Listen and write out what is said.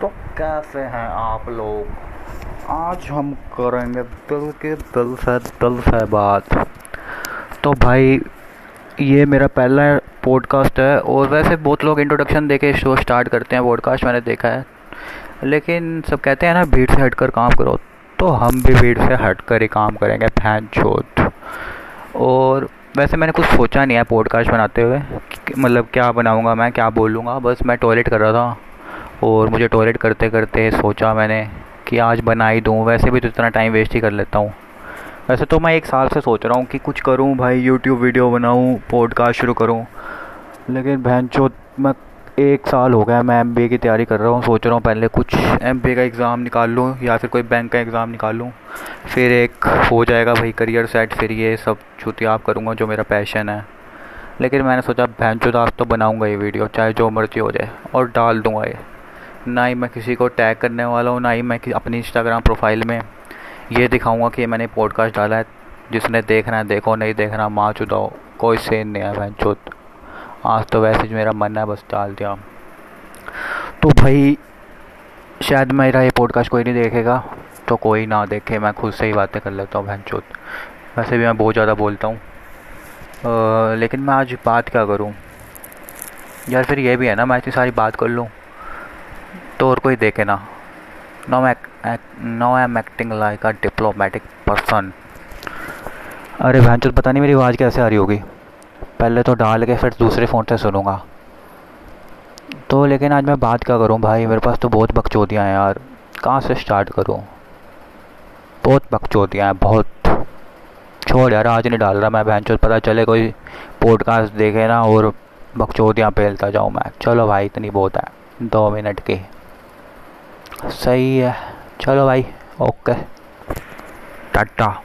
तो कैसे हैं आप लोग? आज हम करेंगे दिल के दिल से दिल से बात। तो भाई, ये मेरा पहला पॉडकास्ट है और वैसे बहुत लोग इंट्रोडक्शन दे के शो स्टार्ट करते हैं पॉडकास्ट मैंने देखा है। लेकिन सब कहते हैं ना, भीड़ से हटकर काम करो। तो हम भी भीड़ से हट कर ही काम करेंगे, फ़ैन छोट और वैसे मैंने कुछ सोचा नहीं है पॉडकास्ट बनाते हुए मतलब क्या बनाऊँगा मैं, क्या बोलूँगा। बस मैं टॉयलेट कर रहा था। और मुझे टॉयलेट करते करते सोचा मैंने कि आज बना ही दूँ, वैसे भी तो इतना टाइम वेस्ट ही कर लेता हूँ। वैसे तो मैं एक साल से सोच रहा हूँ कि कुछ करूँ भाई यूट्यूब वीडियो बनाऊँ पॉडकास्ट शुरू करूँ। लेकिन बहन चो मैं एक साल हो गया मैं एम की तैयारी कर रहा हूँ, सोच रहा हूँ पहले कुछ एम का एग्ज़ाम निकाल लूँ या फिर कोई बैंक का एग्ज़ाम निकाल लूँ। फिर एक हो जाएगा भाई करियर सेट फिर ये सब छुट्टी आप करूँगा जो मेरा पैशन है। लेकिन मैंने सोचा बहन चो आज तो बनाऊँगा ये वीडियो चाहे जो मर्ज़ी हो जाए, और डाल दूँगा ये। ना ही मैं किसी को टैग करने वाला हूँ, ना ही मैं अपनी इंस्टाग्राम प्रोफ़ाइल में ये दिखाऊँगा कि मैंने पॉडकास्ट डाला है। जिसने देखना है, देखो, नहीं देखना माँ चुदाओ कोई सेन नहीं है बहन चुत, आज तो वैसे ही मेरा मन है, बस डाल दिया। तो भाई, शायद मेरा ये पॉडकास्ट कोई नहीं देखेगा तो कोई ना देखे, मैं खुद से ही बातें कर लेता हूँ, बहन चुत। वैसे भी मैं बहुत ज़्यादा बोलता हूँ। लेकिन मैं आज बात क्या करूँ? यार फिर ये भी है ना, मैं इतनी सारी बात कर लूँ। तो और कोई देखे ना। No no I am acting like a diplomatic person अरे बहन चल पता नहीं मेरी आवाज़ कैसे आ रही होगी। पहले तो डाल के फिर दूसरे फ़ोन से सुनूँगा। तो लेकिन आज मैं बात क्या करूँ भाई? मेरे पास तो बहुत बकचोदियाँ हैं यार। कहाँ से स्टार्ट करूँ? बहुत बकचोदियाँ हैं, बहुत। छोड़ यार, आज नहीं डाल रहा मैं बहन पता चले कोई पॉडकास्ट देखे ना और बकचोदियाँ फैलता जाऊँ मैं। चलो भाई, इतनी बहुत है। दो मिनट की। सही है। चलो भाई ओके। टाटा।